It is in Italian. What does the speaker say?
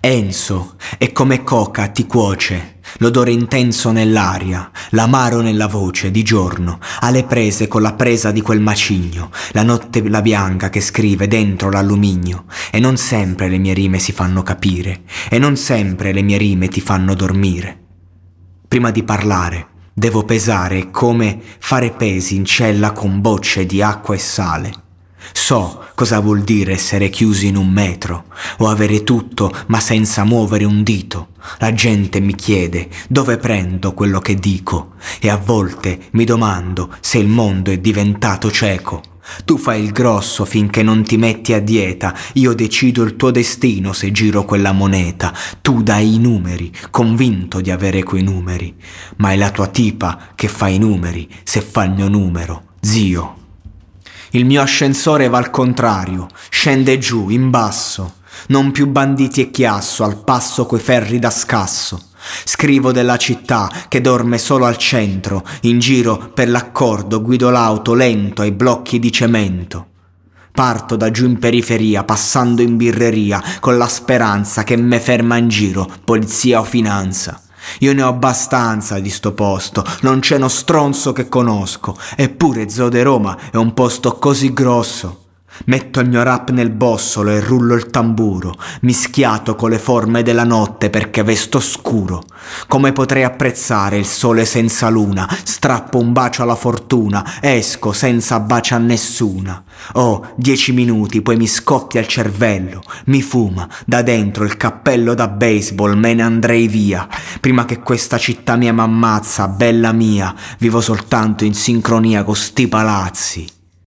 Enzo è come coca ti cuoce, l'odore intenso nell'aria, l'amaro nella voce di giorno, alle prese con la presa di quel macigno, la notte la bianca che scrive dentro l'alluminio, e non sempre le mie rime si fanno capire, e non sempre le mie rime ti fanno dormire. Prima di parlare, devo pesare come fare pesi in cella con bocce di acqua e sale So cosa vuol dire essere chiusi in un metro o avere tutto ma senza muovere un dito. La gente mi chiede dove prendo quello che dico e a volte mi domando se il mondo è diventato cieco. Tu fai il grosso finché non ti metti a dieta, io decido il tuo destino se giro quella moneta, tu dai i numeri, convinto di avere quei numeri, ma è la tua tipa che fa i numeri se fa il mio numero, zio. Il mio ascensore va al contrario, scende giù, in basso. Non più banditi e chiasso, al passo coi ferri da scasso. Scrivo della città che dorme solo al centro, in giro per l'accordo guido l'auto lento ai blocchi di cemento. Parto da giù in periferia, passando in birreria, con la speranza che me ferma in giro, polizia o finanza. Io ne ho abbastanza di sto posto, non c'è uno stronzo che conosco, eppure Zoo de Roma è un posto così grosso. Metto il mio rap nel bossolo e rullo il tamburo, mischiato con le forme della notte perché vesto scuro. Come potrei apprezzare il sole senza luna? Strappo un bacio alla fortuna, esco senza bacio a nessuna. Oh, dieci minuti, poi mi scoppia il cervello, mi fuma da dentro il cappello da baseball, me ne andrei via. Prima che questa città mia m'ammazza, bella mia, vivo soltanto in sincronia con sti palazzi.